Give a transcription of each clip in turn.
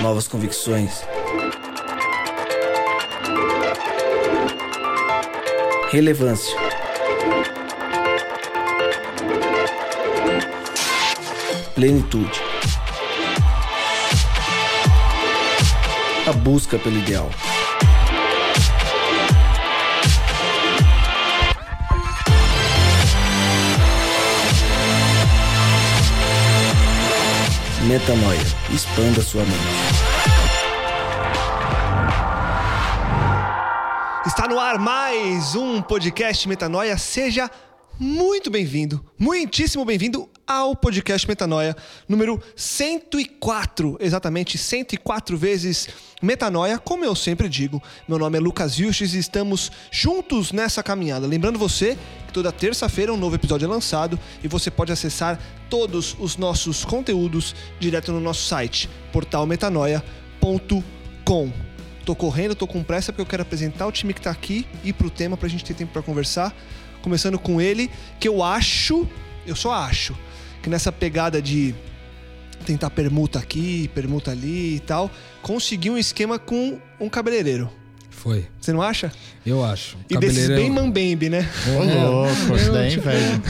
Novas convicções. Relevância. Plenitude. A busca pelo ideal. Metanoia. Expanda sua mente. Está no ar mais um podcast Metanoia. Seja muito bem-vindo, muitíssimo bem-vindo ao podcast Metanoia, número 104, exatamente 104 vezes Metanoia, como eu sempre digo. Meu nome é Lucas Vilches e estamos juntos nessa caminhada. Lembrando você que toda terça-feira um novo episódio é lançado e você pode acessar todos os nossos conteúdos direto no nosso site, portalmetanoia.com. Tô correndo, tô com pressa porque eu quero apresentar o time que tá aqui e pro tema pra gente ter tempo para conversar. Começando com ele, que eu acho, eu só acho, que nessa pegada de tentar permuta aqui, permuta ali e tal, conseguiu um esquema com um cabeleireiro. Foi. Você não acha? Eu acho. E desses Cabeleireiro- bem mambembe, né? Ô, louco, isso daí é inveja.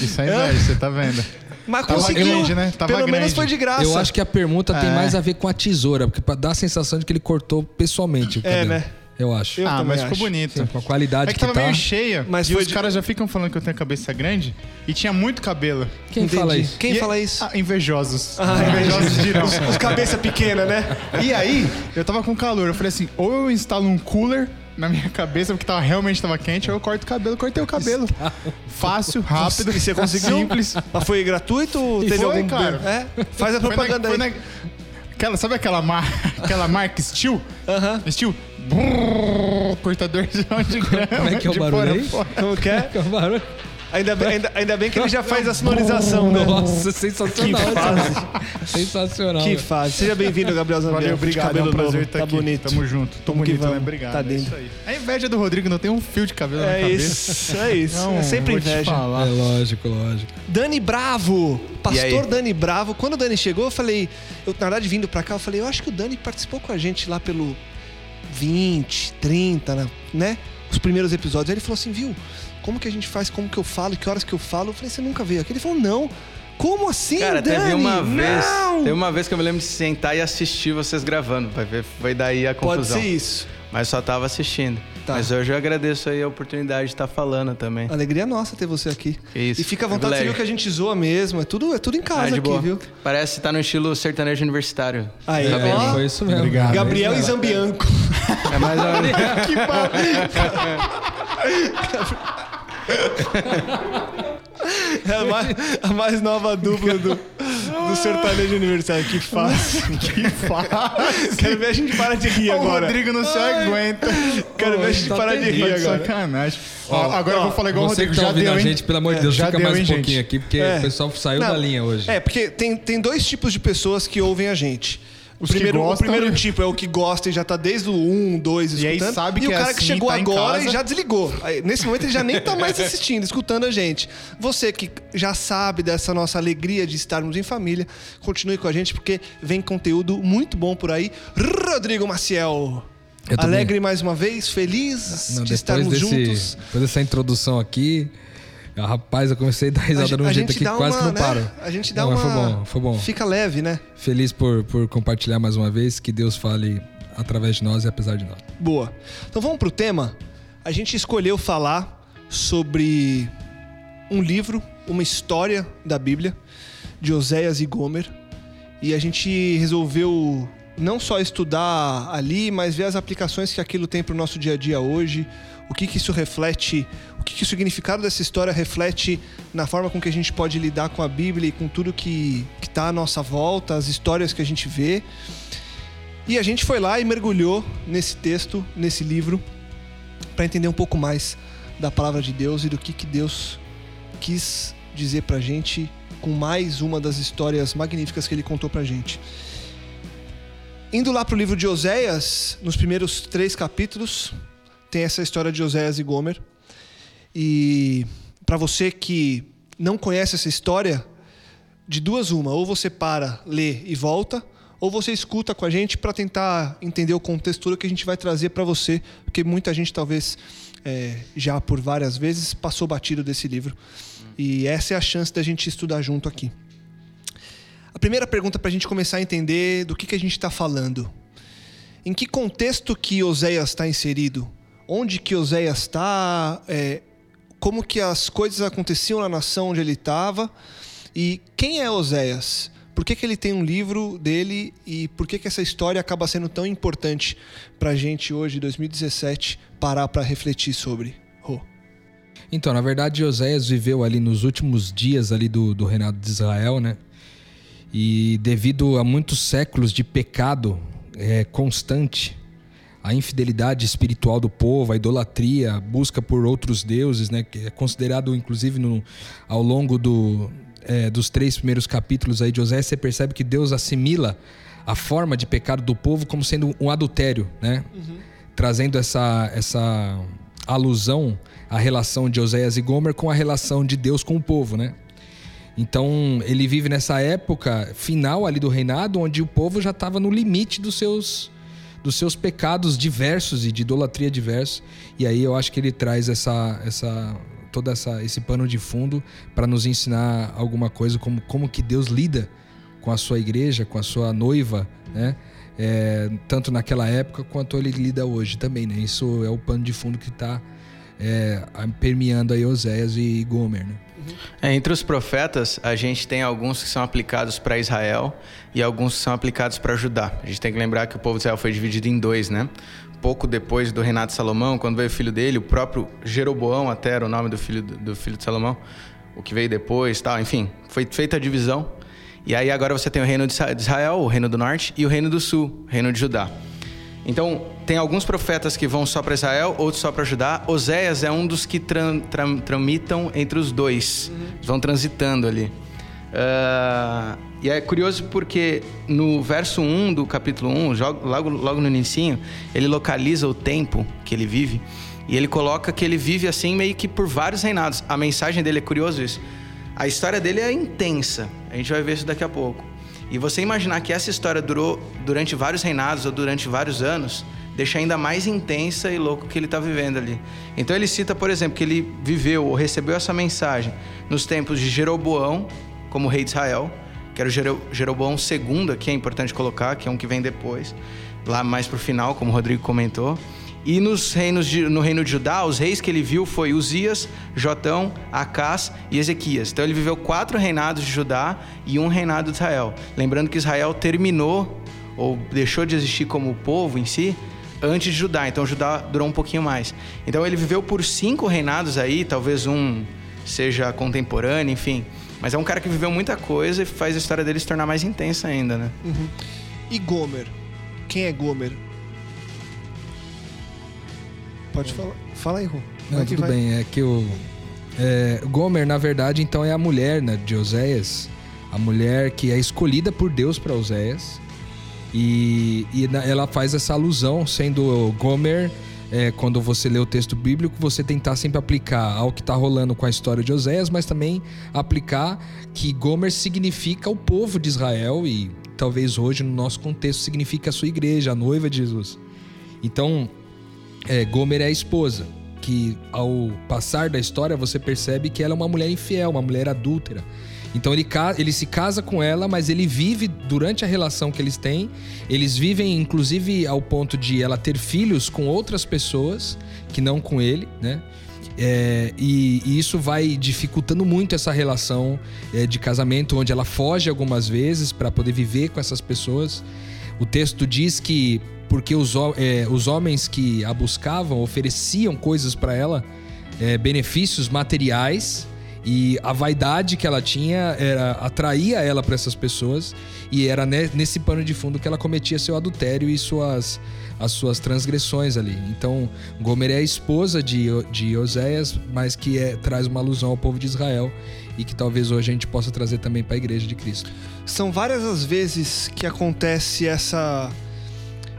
Isso é inveja, você tá vendo? Mas Tava conseguiu. grande, né? Tava Pelo menos grande. foi de graça. Eu acho que a permuta tem É. mais a ver com a tesoura, porque pra dar a sensação de que ele cortou pessoalmente o É, cabelo. né? Eu acho. Eu ah, mas ficou acho. bonito. Sim, com a qualidade É que que, tava tá. meio cheia, Mas e os de- caras já ficam falando que eu tenho a cabeça grande e tinha muito cabelo. Quem Entendi. fala isso? Quem E- fala isso? Ah, invejosos. Ah, invejosos dirão. Os, os cabeça pequena, né? E aí, eu tava com calor, eu falei assim, ou eu instalo um cooler na minha cabeça, porque tava, realmente tava quente, eu corto o cabelo, cortei o cabelo. Fácil, rápido. E você conseguiu? Simples. Mas foi gratuito E teve foi, algum... cara. É? Faz a Foi na- propaganda foi aí. na- aquela, sabe aquela, mar, aquela marca Steel? Aham. Steel? Brrr, cortador de grama. Como é que é o barulho aí? a fora. Como que é? Que barulho. Ainda bem, ainda, ainda bem que ele já faz a sonorização, né? Nossa, Que sensacional. fase. sensacional. Que fase. Seja bem-vindo, Gabriel Zambianco. Valeu, obrigado. É um prazer estar Tá aqui. bonito. Tamo junto. Tô Vamos que bonito, né? vamos. Obrigado. Tá é lindo. isso aí. A inveja do Rodrigo não tem um fio de cabelo na É cabeça. isso, é isso. Não, é sempre inveja. É lógico, lógico. Dani Bravo, pastor? Dani Bravo. Quando o Dani chegou, eu falei, eu, na verdade, vindo pra cá, eu falei, eu acho que o Dani participou com a gente lá pelo 20, 30, né? Os primeiros episódios. Aí ele falou assim, viu? Como que a gente faz? Como que eu falo? Que horas que eu falo? Eu falei, você nunca veio aqui? Ele falou, não. Como assim, Cara, Dani? teve uma vez. Não! Teve uma vez que eu me lembro de sentar e assistir vocês gravando. Vai ver, foi daí a Pode confusão. ser isso. Mas só tava assistindo. Tá. Mas hoje eu agradeço aí a oportunidade de estar falando também. Alegria nossa ter você aqui. Isso, E fica à vontade, você viu privilégio. que a gente zoa mesmo. É tudo, é tudo em Ah, casa de aqui, boa. viu? Parece que tá no estilo sertanejo universitário. Aí, Tá vendo? ó. Foi isso mesmo. Obrigado. Gabriel É e isso. Zambianco. É mais ou menos. que. É a mais, a mais nova dupla do, do sertanejo universitário. Que fácil. Que fácil. Quero ver a gente parar de rir O agora. Rodrigo não se aguenta. Quero ver a gente tá parar de rir agora. sacanagem. Ó, agora eu vou falar igual o Você Rodrigo. que tá Já ouvindo deu, a gente, pelo amor de Deus, já fica deu, mais um pouquinho gente? aqui, porque É. o pessoal saiu Não, da linha hoje. É, porque tem, tem dois tipos de pessoas que ouvem a gente. O Os que primeiro, o gostam, primeiro né? tipo é o que gosta e já tá desde o 1, 2 E aí escutando. sabe e que o é cara que assim, chegou tá agora casa. e já desligou. Aí, nesse momento ele já nem tá mais assistindo, escutando a gente. Você que já sabe dessa nossa alegria de estarmos em família, continue com a gente porque vem conteúdo muito bom por aí. Rodrigo Maciel. Alegre mais uma vez, feliz Não, de estarmos desse, juntos. depois dessa introdução aqui, rapaz, eu comecei a dar risada de um jeito aqui que quase que não né? paro. A gente dá Não, uma. Foi bom, foi bom. Fica leve, né? Feliz por, por compartilhar mais uma vez, que Deus fale através de nós e apesar de nós. Boa. Então vamos pro tema. A gente escolheu falar sobre um livro, uma história da Bíblia, de Oséias e Gomer. E a gente resolveu não só estudar ali, mas ver as aplicações que aquilo tem para o nosso dia a dia hoje, o que, que isso reflete, que, que o significado dessa história reflete na forma com que a gente pode lidar com a Bíblia e com tudo que está à nossa volta, as histórias que a gente vê. E a gente foi lá e mergulhou nesse texto, nesse livro, para entender um pouco mais da palavra de Deus e do que, que Deus quis dizer pra gente com mais uma das histórias magníficas que ele contou pra gente. Indo lá pro livro de Oséias, nos primeiros três capítulos, tem essa história de Oséias e Gomer. E para você que não conhece essa história, de duas uma, ou você para, lê e volta, ou você escuta com a gente para tentar entender o contexto que a gente vai trazer para você, porque muita gente talvez é, já por várias vezes passou batido desse livro. E essa é a chance da gente estudar junto aqui. A primeira pergunta para a gente começar a entender do que, que a gente está falando. Em que contexto que Oséias está inserido? Onde que Oséias está? É, como que as coisas aconteciam na nação onde ele estava? E quem é Oséias? Por que, que ele tem um livro dele e por que, que essa história acaba sendo tão importante para a gente hoje, 2017, parar para refletir sobre? Oh. Então, na verdade, Oséias viveu ali nos últimos dias ali do, do reinado de Israel, né? E devido a muitos séculos de pecado é, constante, a infidelidade espiritual do povo, a idolatria, a busca por outros deuses, né? Que é considerado, inclusive, no, ao longo do, é, dos três primeiros capítulos aí de Oséias, você percebe que Deus assimila a forma de pecado do povo como sendo um adultério, né? Uhum. Trazendo essa, essa alusão à relação de Oséias e Gomer com a relação de Deus com o povo, né? Então ele vive nessa época final ali do reinado, onde o povo já estava no limite dos seus dos seus pecados diversos e de idolatria diversos. E aí eu acho que ele traz essa essa todo essa, esse pano de fundo para nos ensinar alguma coisa como, como que Deus lida com a sua igreja, com a sua noiva, né? É, tanto naquela época quanto ele lida hoje também, né? Isso é o pano de fundo que está é, permeando aí Oséias e Gomer, né? É, entre os profetas, a gente tem alguns que são aplicados para Israel e alguns que são aplicados para Judá. A gente tem que lembrar que o povo de Israel foi dividido em dois, né? pouco depois do reinado de Salomão, quando veio o filho dele, o próprio Jeroboão até era o nome do filho, do filho de Salomão, o que veio depois, tal, enfim, foi feita a divisão. E aí agora você tem o reino de Israel, o reino do norte, e o reino do sul, o reino de Judá. Então, tem alguns profetas que vão só para Israel, outros só para Judá. Oséias é um dos que tram, tram, tramitam entre os dois, uhum. vão transitando ali. Uh, e é curioso porque no verso 1 do capítulo 1, logo, logo no início, ele localiza o tempo que ele vive e ele coloca que ele vive assim meio que por vários reinados. A mensagem dele é curioso isso. A história dele é intensa. A gente vai ver isso daqui a pouco. E você imaginar que essa história durou durante vários reinados ou durante vários anos, deixa ainda mais intensa e louco que ele está vivendo ali. Então ele cita, por exemplo, que ele viveu ou recebeu essa mensagem nos tempos de Jeroboão, como rei de Israel, que era o Jeroboão II, que é importante colocar, que é um que vem depois, lá mais pro final, como o Rodrigo comentou. E nos reinos de, no reino de Judá, os reis que ele viu foi Uzias, Jotão, Acás e Ezequias. Então ele viveu quatro reinados de Judá e um reinado de Israel. Lembrando que Israel terminou ou deixou de existir como povo em si antes de Judá. Então Judá durou um pouquinho mais. Então ele viveu por cinco reinados aí, talvez um seja contemporâneo, enfim. Mas é um cara que viveu muita coisa e faz a história dele se tornar mais intensa ainda, né? Uhum. E Gomer? Quem é Gomer? Pode falar. Fala aí, Rô. Não, tudo vai? bem. É que o é, Gomer, na verdade, então é a mulher né, de Oséias. A mulher que é escolhida por Deus para Oséias. E, e ela faz essa alusão, sendo Gomer é, quando você lê o texto bíblico, você tentar sempre aplicar ao que está rolando com a história de Oséias, mas também aplicar que Gomer significa o povo de Israel e talvez hoje, no nosso contexto, significa a sua igreja, a noiva de Jesus. Então, é, Gomer é a esposa, que ao passar da história você percebe que ela é uma mulher infiel, uma mulher adúltera. Então ele, ele se casa com ela, mas ele vive durante a relação que eles têm. Eles vivem, inclusive, ao ponto de ela ter filhos com outras pessoas que não com ele, né? É, e, e, isso vai dificultando muito essa relação é, de casamento, onde ela foge algumas vezes para poder viver com essas pessoas. O texto diz que porque os, é, os homens que a buscavam ofereciam coisas para ela, é, benefícios materiais E a vaidade que ela tinha era atraía ela para essas pessoas e era nesse pano de fundo que ela cometia seu adultério e suas as suas transgressões ali. Então, Gomer é a esposa de, de Oséias, mas que é, traz uma alusão ao povo de Israel e que talvez hoje a gente possa trazer também para a igreja de Cristo. São várias as vezes que acontece essa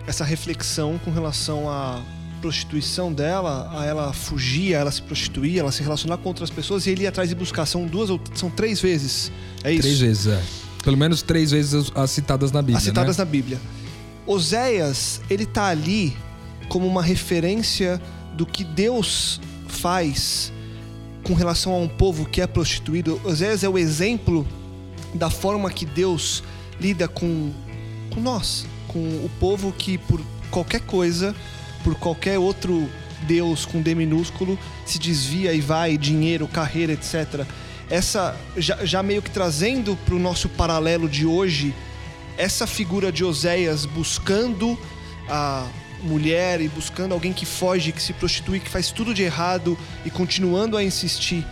essa reflexão com relação à prostituição dela, a ela fugir, a ela se prostituir, a ela se relacionar com outras pessoas e ele ir atrás de buscar. São duas ou são três vezes. É isso? Três vezes, é. Pelo menos três vezes as citadas na Bíblia. As citadas né? na Bíblia. Oséias, ele tá ali como uma referência do que Deus faz com relação a um povo que é prostituído. Oséias é o exemplo da forma que Deus lida com, com nós, com o povo que por qualquer coisa, por qualquer outro Deus com D minúsculo, se desvia e vai, dinheiro, carreira, etc. Essa, já, já meio que trazendo para o nosso paralelo de hoje, essa figura de Oséias buscando a mulher e buscando alguém que foge, que se prostitui, que faz tudo de errado e continuando a insistir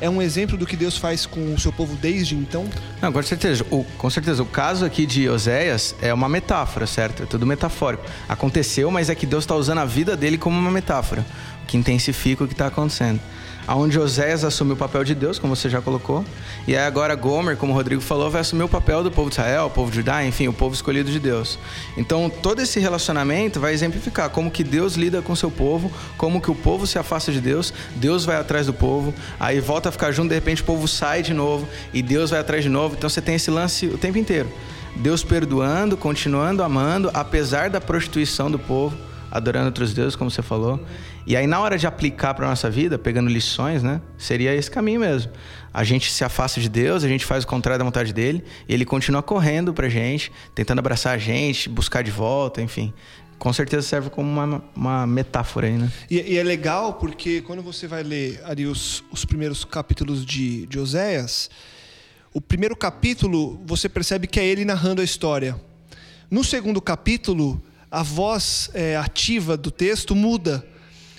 é um exemplo do que Deus faz com o seu povo desde então? Não, com certeza. O, com certeza. O caso aqui de Oséias é uma metáfora, certo? É tudo metafórico. Aconteceu, mas é que Deus está usando a vida dele como uma metáfora, que intensifica o que está acontecendo onde Oséias assumiu o papel de Deus, como você já colocou, e aí agora Gomer, como o Rodrigo falou, vai assumir o papel do povo de Israel, o povo de Judá, enfim, o povo escolhido de Deus. Então, todo esse relacionamento vai exemplificar como que Deus lida com seu povo, como que o povo se afasta de Deus, Deus vai atrás do povo, aí volta a ficar junto, de repente o povo sai de novo e Deus vai atrás de novo. Então, você tem esse lance o tempo inteiro. Deus perdoando, continuando amando, apesar da prostituição do povo, adorando outros deuses, como você falou. E aí, na hora de aplicar para nossa vida, pegando lições, né? Seria esse caminho mesmo. A gente se afasta de Deus, a gente faz o contrário da vontade dele, e ele continua correndo pra gente, tentando abraçar a gente, buscar de volta, enfim. Com certeza serve como uma, uma metáfora aí, né? E, e, é legal porque quando você vai ler ali os, os primeiros capítulos de, de Oséias, o primeiro capítulo você percebe que é ele narrando a história. No segundo capítulo, a voz é, ativa do texto muda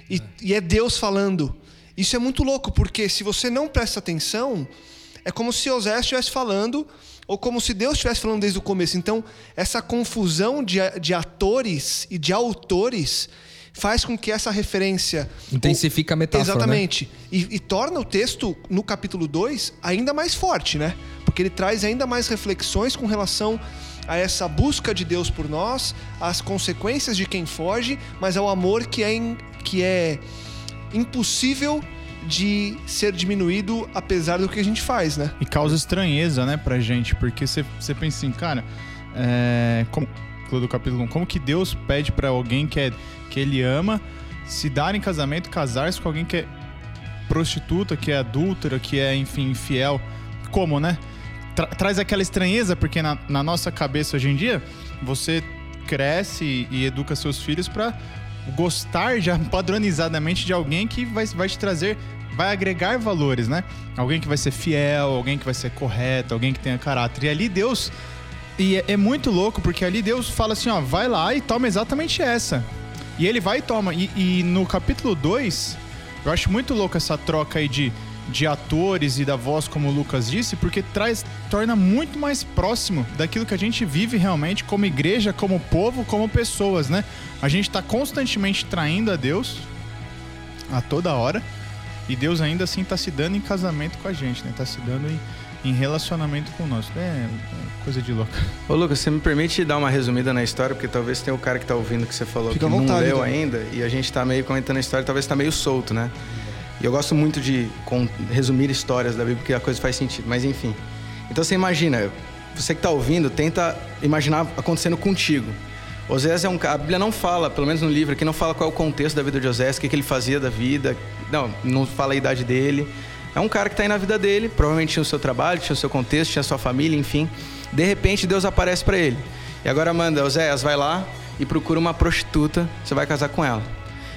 e, e é Deus falando. Isso é muito louco, porque se você não presta atenção, é como se Osés estivesse falando, ou como se Deus estivesse falando desde o começo. Então, essa confusão de, de atores e de autores faz com que essa referência. Intensifica a metáfora. Né? Exatamente. Né? E, e, torna o texto, no capítulo 2, ainda mais forte, né? Porque ele traz ainda mais reflexões com relação a essa busca de Deus por nós, às consequências de quem foge, mas ao amor que é, in, que é impossível de ser diminuído apesar do que a gente faz, né? E causa estranheza, né, pra gente, porque você pensa assim, cara, é, como, do capítulo 1, como que Deus pede para alguém que, é, que ele ama se dar em casamento, casar-se com alguém que é prostituta, que é adúltera, que é, enfim, infiel? Como, né? Tra traz aquela estranheza, porque na, na, nossa cabeça hoje em dia, você cresce e, educa seus filhos para gostar já padronizadamente de alguém que vai, vai te trazer, vai agregar valores, né? Alguém que vai ser fiel, alguém que vai ser correto, alguém que tenha caráter. E ali Deus. E é, é muito louco, porque ali Deus fala assim: ó, vai lá e toma exatamente essa. E ele vai e toma. E, e no capítulo 2, eu acho muito louco essa troca aí de de atores e da voz, como o Lucas disse, porque traz, torna muito mais próximo daquilo que a gente vive realmente como igreja, como povo, como pessoas, né? A gente está constantemente traindo a Deus a toda hora e Deus ainda assim está se dando em casamento com a gente, né? Está se dando em, em relacionamento com nós. É, é, coisa de louco. Ô Lucas, você me permite dar uma resumida na história, porque talvez tenha o cara que está ouvindo que você falou Fica que vontade, não leu então. ainda e a gente está meio comentando a história, talvez está meio solto, né? E eu gosto muito de resumir histórias da Bíblia, porque a coisa faz sentido. Mas enfim. Então você imagina, você que está ouvindo, tenta imaginar acontecendo contigo. Osés é um A Bíblia não fala, pelo menos no livro aqui, não fala qual é o contexto da vida de Osés, o que, que ele fazia da vida. Não, não fala a idade dele. É um cara que está aí na vida dele, provavelmente tinha o seu trabalho, tinha o seu contexto, tinha a sua família, enfim. De repente Deus aparece para ele. E agora manda, Oséias, vai lá e procura uma prostituta, você vai casar com ela.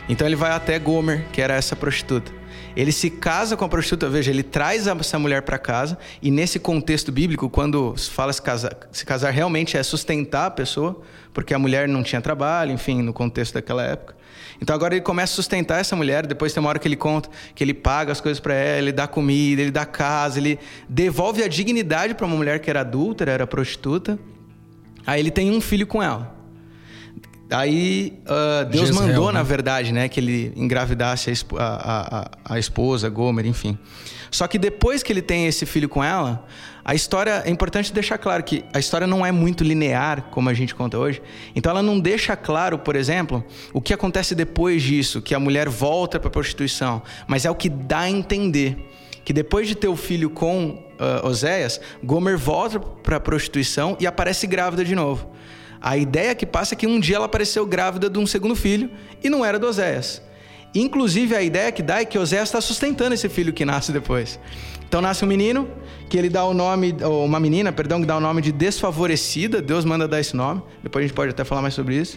Então ele vai até Gomer, que era essa prostituta. Ele se casa com a prostituta, veja, ele traz essa mulher para casa, e nesse contexto bíblico, quando se fala se casar, se casar realmente é sustentar a pessoa, porque a mulher não tinha trabalho, enfim, no contexto daquela época. Então agora ele começa a sustentar essa mulher, depois tem uma hora que ele conta que ele paga as coisas para ela, ele dá comida, ele dá casa, ele devolve a dignidade para uma mulher que era adúltera, era prostituta. Aí ele tem um filho com ela. Aí uh, Deus Jezreel, mandou, né? na verdade, né, que ele engravidasse a, esp- a- a- a esposa, Gomer, enfim. Só que depois que ele tem esse filho com ela, a história é importante deixar claro que a história não é muito linear, como a gente conta hoje. Então ela não deixa claro, por exemplo, o que acontece depois disso, que a mulher volta para a prostituição, mas é o que dá a entender que depois de ter o filho com ah, Oséias, Gomer volta para a prostituição e aparece grávida de novo. A ideia que passa é que um dia ela apareceu grávida de um segundo filho e não era do Oséias. Inclusive, a ideia que dá é que Oséias está sustentando esse filho que nasce depois. Então nasce um menino, que ele dá o nome, ou uma menina, perdão, que dá o nome de desfavorecida, Deus manda dar esse nome, depois a gente pode até falar mais sobre isso.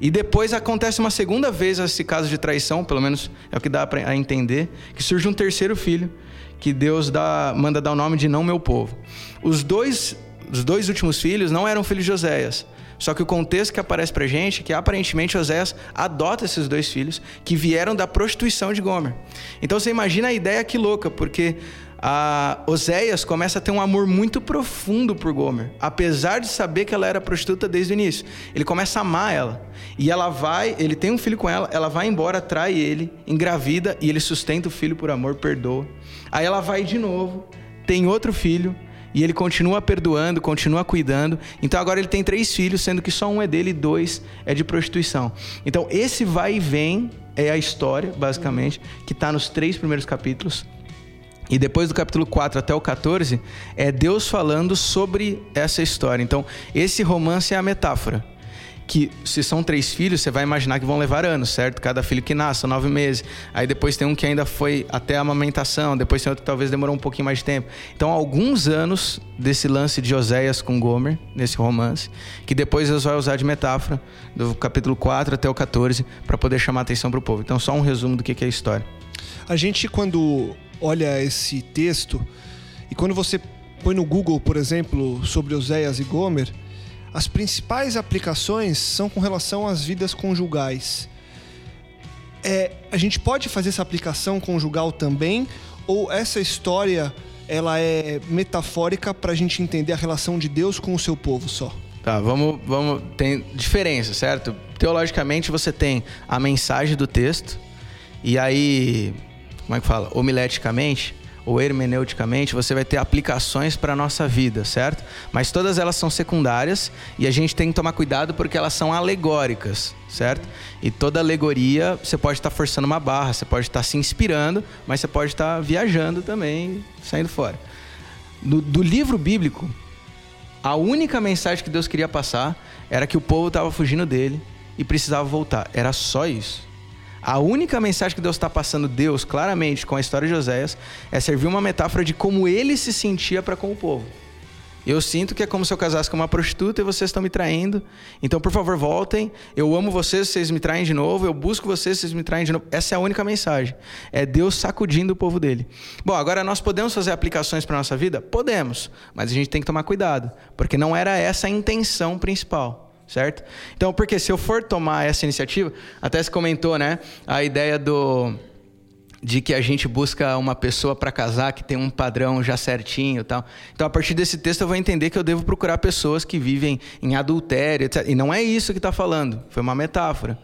E depois acontece uma segunda vez esse caso de traição, pelo menos é o que dá para entender, que surge um terceiro filho, que Deus dá, manda dar o nome de não meu povo. Os dois, os dois últimos filhos não eram filhos de Oséias. Só que o contexto que aparece pra gente é que aparentemente Oséias adota esses dois filhos que vieram da prostituição de Gomer. Então você imagina a ideia que louca, porque a Oséias começa a ter um amor muito profundo por Gomer, apesar de saber que ela era prostituta desde o início. Ele começa a amar ela. E ela vai, ele tem um filho com ela, ela vai embora, trai ele, engravida e ele sustenta o filho por amor, perdoa. Aí ela vai de novo, tem outro filho, e ele continua perdoando, continua cuidando. Então agora ele tem três filhos, sendo que só um é dele e dois é de prostituição. Então esse vai e vem é a história, basicamente, que está nos três primeiros capítulos. E depois do capítulo 4 até o 14, é Deus falando sobre essa história. Então, esse romance é a metáfora. Que se são três filhos, você vai imaginar que vão levar anos, certo? Cada filho que nasce, nove meses. Aí depois tem um que ainda foi até a amamentação, depois tem outro que talvez demorou um pouquinho mais de tempo. Então, alguns anos desse lance de Oséias com Gomer, nesse romance, que depois Deus vai usar de metáfora, do capítulo 4 até o 14, para poder chamar a atenção para o povo. Então, só um resumo do que é a história. A gente, quando olha esse texto, e quando você põe no Google, por exemplo, sobre Oséias e Gomer, as principais aplicações são com relação às vidas conjugais. É, a gente pode fazer essa aplicação conjugal também? Ou essa história ela é metafórica para a gente entender a relação de Deus com o seu povo só? Tá, vamos, vamos. Tem diferença, certo? Teologicamente você tem a mensagem do texto, e aí, como é que fala? Homileticamente ou hermeneuticamente, você vai ter aplicações para a nossa vida, certo? Mas todas elas são secundárias e a gente tem que tomar cuidado porque elas são alegóricas, certo? E toda alegoria você pode estar forçando uma barra, você pode estar se inspirando, mas você pode estar viajando também, saindo fora. Do, do livro bíblico, a única mensagem que Deus queria passar era que o povo estava fugindo dele e precisava voltar. Era só isso. A única mensagem que Deus está passando, Deus, claramente, com a história de Oséias, é servir uma metáfora de como ele se sentia para com o povo. Eu sinto que é como se eu casasse com uma prostituta e vocês estão me traindo. Então, por favor, voltem. Eu amo vocês, vocês me traem de novo. Eu busco vocês, vocês me traem de novo. Essa é a única mensagem. É Deus sacudindo o povo dele. Bom, agora nós podemos fazer aplicações para nossa vida? Podemos. Mas a gente tem que tomar cuidado. Porque não era essa a intenção principal certo? Então, porque se eu for tomar essa iniciativa, até se comentou, né, a ideia do de que a gente busca uma pessoa para casar que tem um padrão já certinho tal. Então, a partir desse texto, eu vou entender que eu devo procurar pessoas que vivem em adultério, etc. E não é isso que está falando, foi uma metáfora.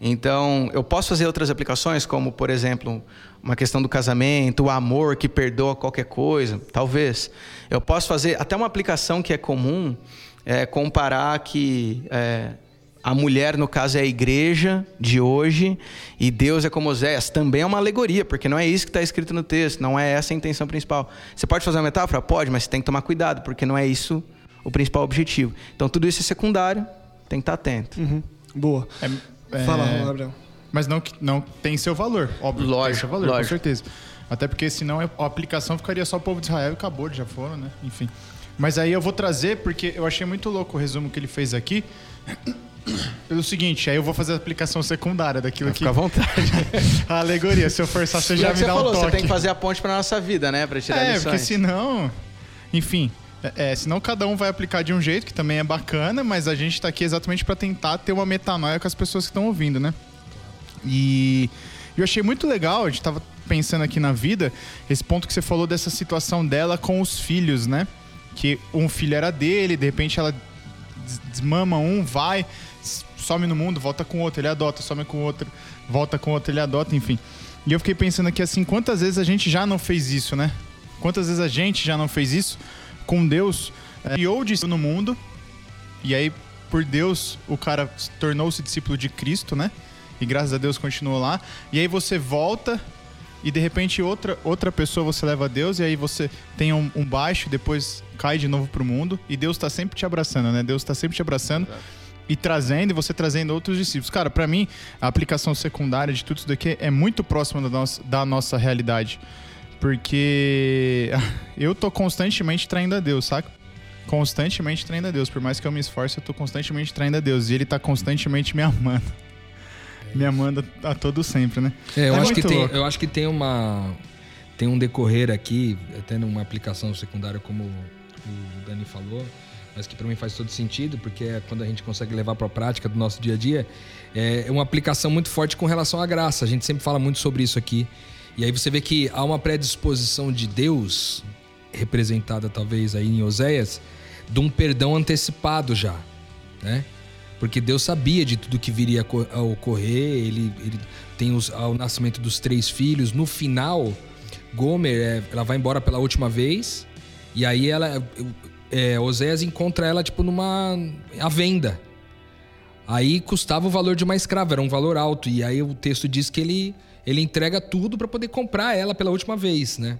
Então, eu posso fazer outras aplicações, como, por exemplo, uma questão do casamento, o amor que perdoa qualquer coisa, talvez. Eu posso fazer até uma aplicação que é comum, é, comparar que é, a mulher, no caso, é a igreja de hoje e Deus é como Oséias. Também é uma alegoria, porque não é isso que está escrito no texto, não é essa a intenção principal. Você pode fazer uma metáfora? Pode, mas você tem que tomar cuidado, porque não é isso o principal objetivo. Então, tudo isso é secundário, tem que estar atento. Uhum. Boa. É- é- Fala, Gabriel. Mas não, que- não tem seu valor, óbvio. tem Lógico, seu valor, lógico. com certeza. Até porque senão a aplicação ficaria só o povo de Israel e acabou, já foram, né? Enfim. Mas aí eu vou trazer, porque eu achei muito louco o resumo que ele fez aqui. Pelo seguinte, aí eu vou fazer a aplicação secundária daquilo que. Fica à vontade. a alegoria, se eu forçar, você é já me você dá falou, um toque. você tem que fazer a ponte pra nossa vida, né? Pra tirar É, lições. porque senão. Enfim. É, é, senão cada um vai aplicar de um jeito, que também é bacana, mas a gente tá aqui exatamente pra tentar ter uma metanoia com as pessoas que estão ouvindo, né? E eu achei muito legal, a gente tava pensando aqui na vida, esse ponto que você falou dessa situação dela com os filhos, né? Que um filho era dele, de repente ela des- desmama um, vai, some no mundo, volta com outro, ele adota, some com outro, volta com outro, ele adota, enfim. E eu fiquei pensando aqui assim, quantas vezes a gente já não fez isso, né? Quantas vezes a gente já não fez isso com Deus? É, Criou de no mundo, e aí, por Deus, o cara se- tornou-se discípulo de Cristo, né? E graças a Deus continuou lá. E aí você volta e de repente outra, outra pessoa você leva a Deus e aí você tem um, um baixo, depois cai de novo pro mundo e Deus tá sempre te abraçando, né? Deus tá sempre te abraçando e trazendo e você trazendo outros discípulos. Cara, pra mim, a aplicação secundária de tudo isso daqui é muito próxima da nossa, da nossa realidade. Porque eu tô constantemente traindo a Deus, saca? Constantemente traindo a Deus. Por mais que eu me esforce, eu tô constantemente traindo a Deus. E ele tá constantemente me amando. Me amando a todo sempre, né? É, eu, É acho que tem, eu acho que tem uma. Tem um decorrer aqui, até numa aplicação secundária, como o Dani falou, mas que para mim faz todo sentido, porque é quando a gente consegue levar para a prática do nosso dia a dia, é uma aplicação muito forte com relação à graça. A gente sempre fala muito sobre isso aqui. E aí você vê que há uma predisposição de Deus, representada talvez aí em Oséias, de um perdão antecipado já, né? Porque Deus sabia de tudo que viria a co- a ocorrer, ele, ele tem os, o nascimento dos três filhos. No final, Gomer, é, ela vai embora pela última vez, e aí ela, é, Oséias encontra ela tipo numa à venda. Aí custava o valor de uma escrava, era um valor alto. E aí o texto diz que ele, ele entrega tudo para poder comprar ela pela última vez, né?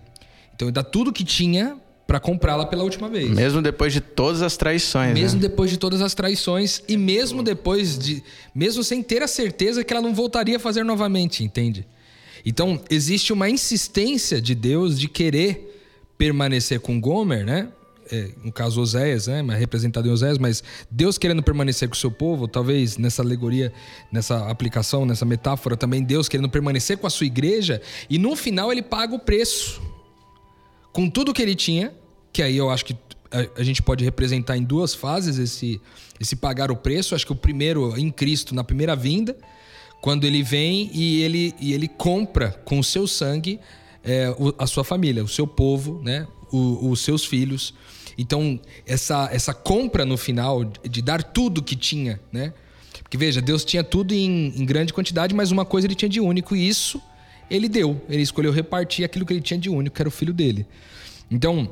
Então ele dá tudo que tinha para comprá-la pela última vez. Mesmo depois de todas as traições, Mesmo né? depois de todas as traições e mesmo depois de. Mesmo sem ter a certeza que ela não voltaria a fazer novamente, entende? Então, existe uma insistência de Deus de querer permanecer com Gomer, né? É, no caso Oséias, né? Representado em Oséias, mas Deus querendo permanecer com o seu povo, talvez nessa alegoria, nessa aplicação, nessa metáfora, também Deus querendo permanecer com a sua igreja, e no final ele paga o preço com tudo que ele tinha, que aí eu acho que a, a gente pode representar em duas fases esse, esse pagar o preço. Acho que o primeiro em Cristo, na primeira vinda, quando ele vem e ele, e ele compra com o seu sangue é, a sua família, o seu povo, né? O- os seus filhos. Então, essa, essa compra no final, de dar tudo que tinha, né? Porque veja, Deus tinha tudo em, em grande quantidade, mas uma coisa ele tinha de único, e isso ele deu. Ele escolheu repartir aquilo que ele tinha de único, que era o filho dele. Então,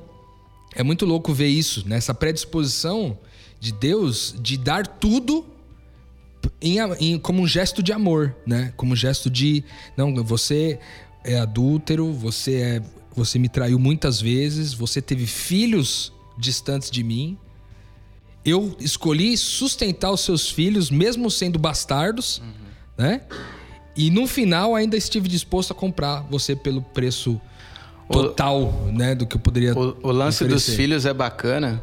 é muito louco ver isso, nessa predisposição de Deus de dar tudo em, em- como um gesto de amor, né? Como um gesto de não, você é adúltero, você é, você me traiu muitas vezes, você teve filhos distantes de mim. Eu escolhi sustentar os seus filhos, mesmo sendo bastardos, né? E no final ainda estive disposto a comprar você pelo preço total, né, do que eu poderia O, o lance dos oferecer. filhos é bacana.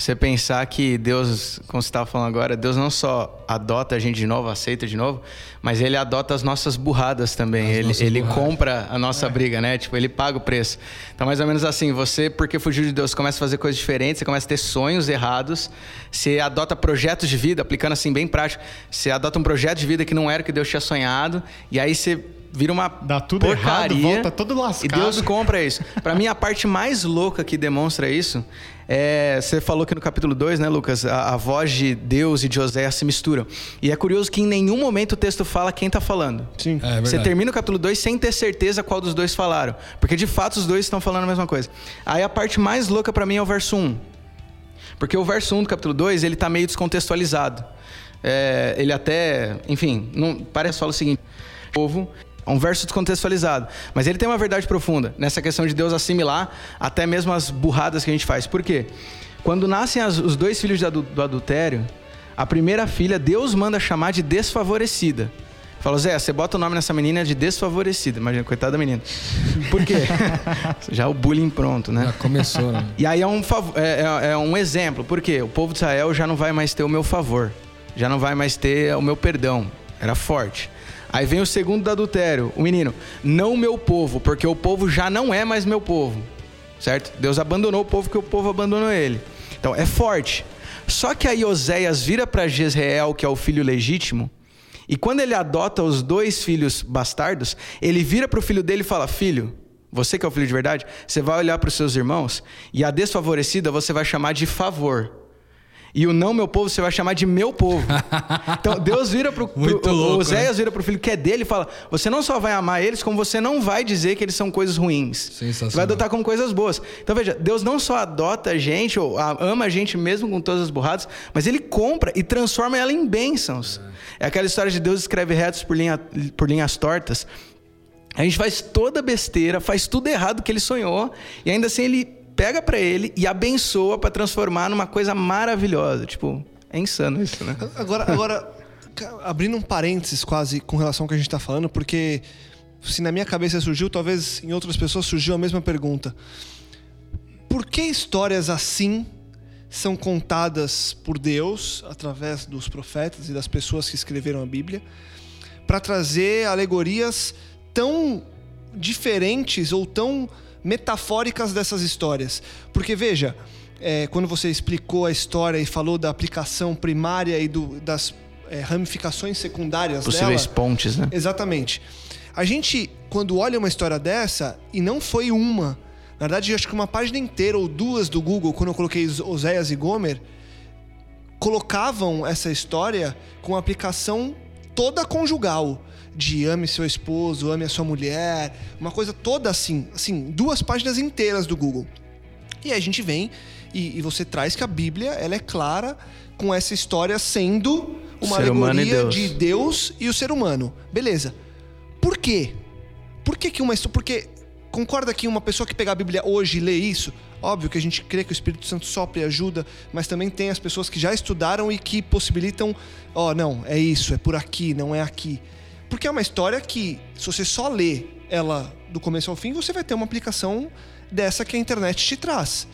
Você pensar que Deus, como você estava falando agora, Deus não só adota a gente de novo, aceita de novo, mas ele adota as nossas burradas também. As ele ele burradas. compra a nossa briga, né? Tipo, ele paga o preço. Então, mais ou menos assim, você, porque fugiu de Deus, começa a fazer coisas diferentes, você começa a ter sonhos errados, você adota projetos de vida, aplicando assim bem prático. Você adota um projeto de vida que não era o que Deus tinha sonhado, e aí você vira uma Dá tudo errado, porcaria, volta todo lascado. E Deus compra isso. Pra mim, a parte mais louca que demonstra isso é. Você falou que no capítulo 2, né, Lucas? A, a voz de Deus e de Oséias se misturam. E é curioso que em nenhum momento o texto fala quem tá falando. Sim. É verdade. Você termina o capítulo 2 sem ter certeza qual dos dois falaram. Porque de fato os dois estão falando a mesma coisa. Aí a parte mais louca pra mim é o verso 1. Porque o verso 1 do capítulo 2, ele tá meio descontextualizado. É, ele até, enfim, não, parece fala o seguinte: povo, é um verso descontextualizado, mas ele tem uma verdade profunda nessa questão de Deus assimilar até mesmo as burradas que a gente faz. Por quê? Quando nascem as- os dois filhos do adultério, a primeira filha Deus manda chamar de desfavorecida. Fala, Zé, você bota o nome nessa menina de desfavorecida. Imagina, coitada da menina. Por quê? Já o bullying pronto, né? Já começou, né? E aí é um, é, é- é um exemplo, porque o povo de Israel já não vai mais ter o meu favor. já não vai mais ter o meu perdão. Era forte. Aí vem o segundo do adultério, o menino, não meu povo, porque o povo já não é mais meu povo. Certo? Deus abandonou o povo porque o povo abandonou ele. Então é forte. Só que aí Oséias vira para Jezreel, que é o filho legítimo, e quando ele adota os dois filhos bastardos, ele vira para o filho dele e fala: Filho, você que é o filho de verdade, você vai olhar para os seus irmãos e a desfavorecida você vai chamar de favor. E o não meu povo você vai chamar de meu povo. Então Deus vira pro, pro Muito louco, né? Oséias vira pro filho que é dele e fala: Você não só vai amar eles, como você não vai dizer que eles são coisas ruins. Você vai adotar como coisas boas. Então veja, Deus não só adota a gente, ou ama a gente mesmo com todas as burradas, mas ele compra e transforma ela em bênçãos. É aquela história de Deus escreve retos por, linha, por linhas tortas. A gente faz toda besteira, faz tudo errado que ele sonhou, e ainda assim ele pega pra ele e abençoa pra transformar numa coisa maravilhosa. Tipo, é insano isso, né? Agora, agora abrindo um parênteses quase com relação ao que a gente está falando, porque se na minha cabeça surgiu, talvez em outras pessoas surgiu a mesma pergunta. Por que histórias assim são contadas por Deus através dos profetas e das pessoas que escreveram a Bíblia para trazer alegorias tão diferentes ou tão metafóricas dessas histórias? Porque veja, é, quando você explicou a história e falou da aplicação primária e do- das é, ramificações secundárias Possíveis dela, pontes, né? Exatamente. A gente, quando olha uma história dessa, e não foi uma, na verdade, acho que uma página inteira ou duas do Google, quando eu coloquei Os- Oséias e Gomer, colocavam essa história com aplicação toda conjugal. De ame seu esposo, ame a sua mulher, uma coisa toda assim, assim, duas páginas inteiras do Google. E aí a gente vem e, e você traz que a Bíblia ela é clara com essa história sendo uma Ser alegoria Deus. de Deus e o ser humano. Beleza. Por quê? Por que, que uma história. Porque concorda que uma pessoa que pegar a Bíblia hoje e lê isso, óbvio que a gente crê que o Espírito Santo sopra e ajuda, mas também tem as pessoas que já estudaram e que possibilitam, ó, não, é isso, é por aqui, não é aqui. Porque é uma história que, se você só lê ela do começo ao fim, você vai ter uma aplicação dessa que a internet te traz.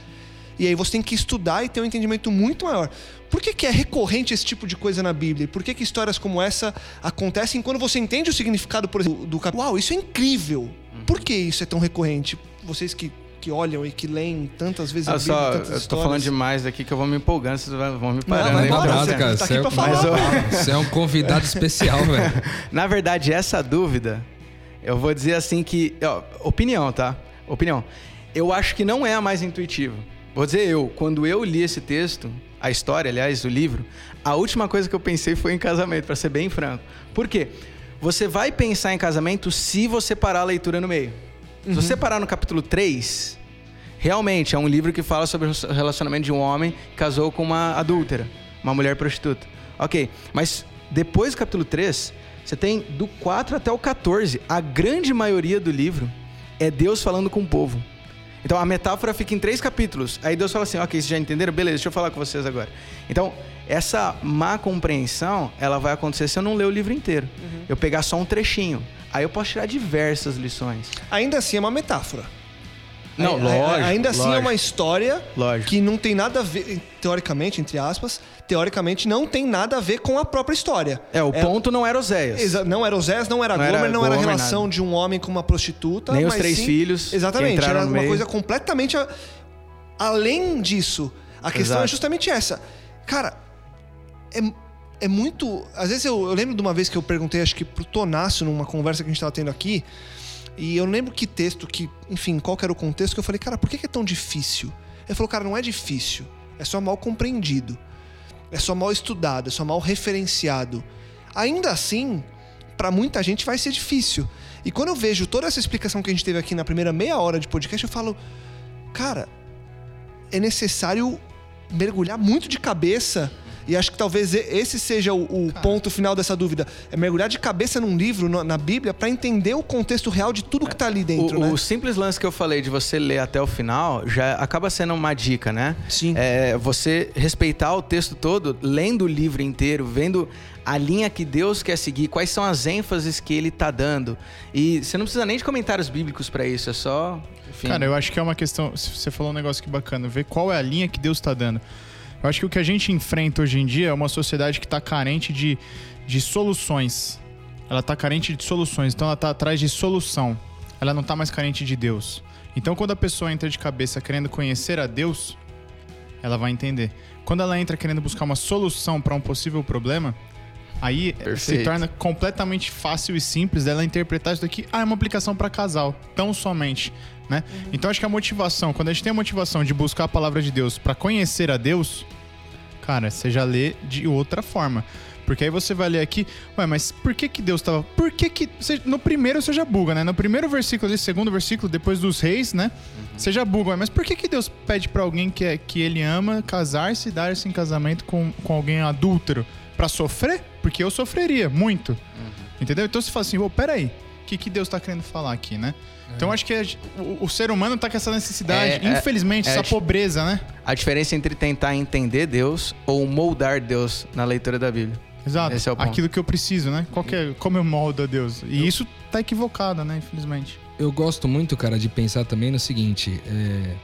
E aí você tem que estudar e ter um entendimento muito maior. Por que, que é recorrente esse tipo de coisa na Bíblia? Por que, que histórias como essa acontecem quando você entende o significado, por exemplo, do capítulo? Uau, isso é incrível! Por que isso é tão recorrente? Vocês que, que olham e que leem tantas vezes a Olha Bíblia, só, tantas eu tô histórias. falando demais aqui que eu vou me empolgando, vocês vão me parando. vai hein? embora, Nada, você cara. tá Você aqui é, ó, você é um convidado especial, velho. Na verdade, essa dúvida, eu vou dizer assim que. ó, opinião, tá? Opinião. Eu acho que não é a mais intuitiva. Vou dizer eu, quando eu li esse texto, a história, aliás, o livro, a última coisa que eu pensei foi em casamento, pra ser bem franco. Por quê? Você vai pensar em casamento se você parar a leitura no meio. Se você parar no capítulo 3, realmente é um livro que fala sobre o relacionamento de um homem que casou com uma adúltera, uma mulher prostituta. Ok, mas depois do capítulo 3, você tem do 4 até o 14. A grande maioria do livro é Deus falando com o povo. Então a metáfora fica em três capítulos. Aí Deus fala assim: ok, vocês já entenderam? Beleza, deixa eu falar com vocês agora. Então, essa má compreensão, ela vai acontecer se eu não ler o livro inteiro. Eu pegar só um trechinho. Aí eu posso tirar diversas lições. Ainda assim é uma metáfora. Não, lógico. ai- Ainda assim é lógico. uma história Lógico. que não tem nada a ver, teoricamente, entre aspas, teoricamente não tem nada a ver com a própria história. É, o ponto não era Oséias. Não era Osés, não era Não era Gomer, não era a Gomer, relação nada. de um homem com uma prostituta. Nem os três sim- filhos Exatamente, era uma meio. coisa completamente a- além disso. A questão Exato. é justamente essa. Cara, é, é muito. Às vezes eu, eu lembro de uma vez que eu perguntei, acho que pro Tonácio, numa conversa que a gente tava tendo aqui, e eu lembro que texto, que, enfim, qual que era o contexto, que eu falei, cara, por que que é tão difícil? Ele falou, cara, não é difícil, é só mal compreendido. É só mal estudado, é só mal referenciado. Ainda assim, pra muita gente vai ser difícil. E quando eu vejo toda essa explicação que a gente teve aqui na primeira meia hora de podcast, eu falo, cara, é necessário mergulhar muito de cabeça. E acho que talvez esse seja o, o ponto final dessa dúvida. É mergulhar de cabeça num livro, no- na Bíblia, pra entender o contexto real de tudo que tá ali dentro, o, né? o simples lance que eu falei de você ler até o final já acaba sendo uma dica, né? Sim. É, você respeitar o texto todo, lendo o livro inteiro, vendo a linha que Deus quer seguir, quais são as ênfases que ele tá dando. E você não precisa nem de comentários bíblicos pra isso, é só. Enfim, Cara, eu acho que é uma questão. Você falou um negócio que bacana, ver qual é a linha que Deus tá dando. Eu acho que o que a gente enfrenta hoje em dia é uma sociedade que está carente de, de soluções. Ela está carente de soluções, então ela está atrás de solução. Ela não está mais carente de Deus. Então, quando a pessoa entra de cabeça querendo conhecer a Deus, ela vai entender. Quando ela entra querendo buscar uma solução para um possível problema, aí se Perfeito. torna completamente fácil e simples dela interpretar isso daqui. Ah, é uma aplicação para casal, tão somente, né? Então acho que a motivação, quando a gente tem a motivação de buscar a palavra de Deus para conhecer a Deus, cara, você já lê de outra forma. Porque aí você vai ler aqui, ué, mas por que que Deus tava... Por que que... no primeiro você já buga, né? No primeiro versículo ali, segundo versículo, depois dos reis, né? Você já buga, ué, mas por que que Deus pede pra alguém que, é, que ele ama casar-se e dar-se em casamento com, com alguém adúltero? Pra sofrer? Porque eu sofreria, muito. Entendeu? Então você fala assim, ô, peraí, o que que Deus tá querendo falar aqui, né? Então acho que a o, o ser humano tá com essa necessidade, É, é, infelizmente, é, essa pobreza, né? A diferença entre tentar entender Deus ou moldar Deus na leitura da Bíblia. Exato. Esse é o ponto. Aquilo que eu preciso, né? Qual que é, como eu moldo a Deus? E isso tá equivocado, né? Infelizmente. Eu gosto muito, cara, de pensar também no seguinte: é,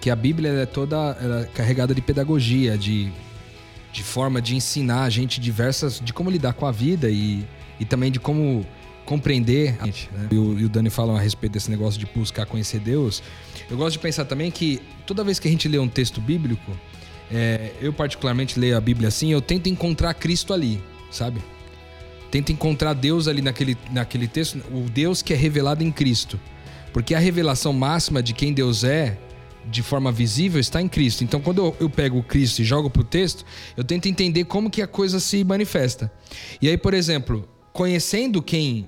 que a Bíblia é toda ela é carregada de pedagogia, de, de forma de ensinar a gente diversas. de como lidar com a vida e, e também de como compreender. a né? E, o, e o Dani fala a respeito desse negócio de buscar conhecer Deus. Eu gosto de pensar também que toda vez que a gente lê um texto bíblico, é, eu particularmente leio a Bíblia assim, eu tento encontrar Cristo ali, sabe? Tento encontrar Deus ali naquele, naquele texto, o Deus que é revelado em Cristo. Porque a revelação máxima de quem Deus é, de forma visível, está em Cristo. Então, quando eu, eu pego o Cristo e jogo pro texto, eu tento entender como que a coisa se manifesta. E aí, por exemplo, conhecendo quem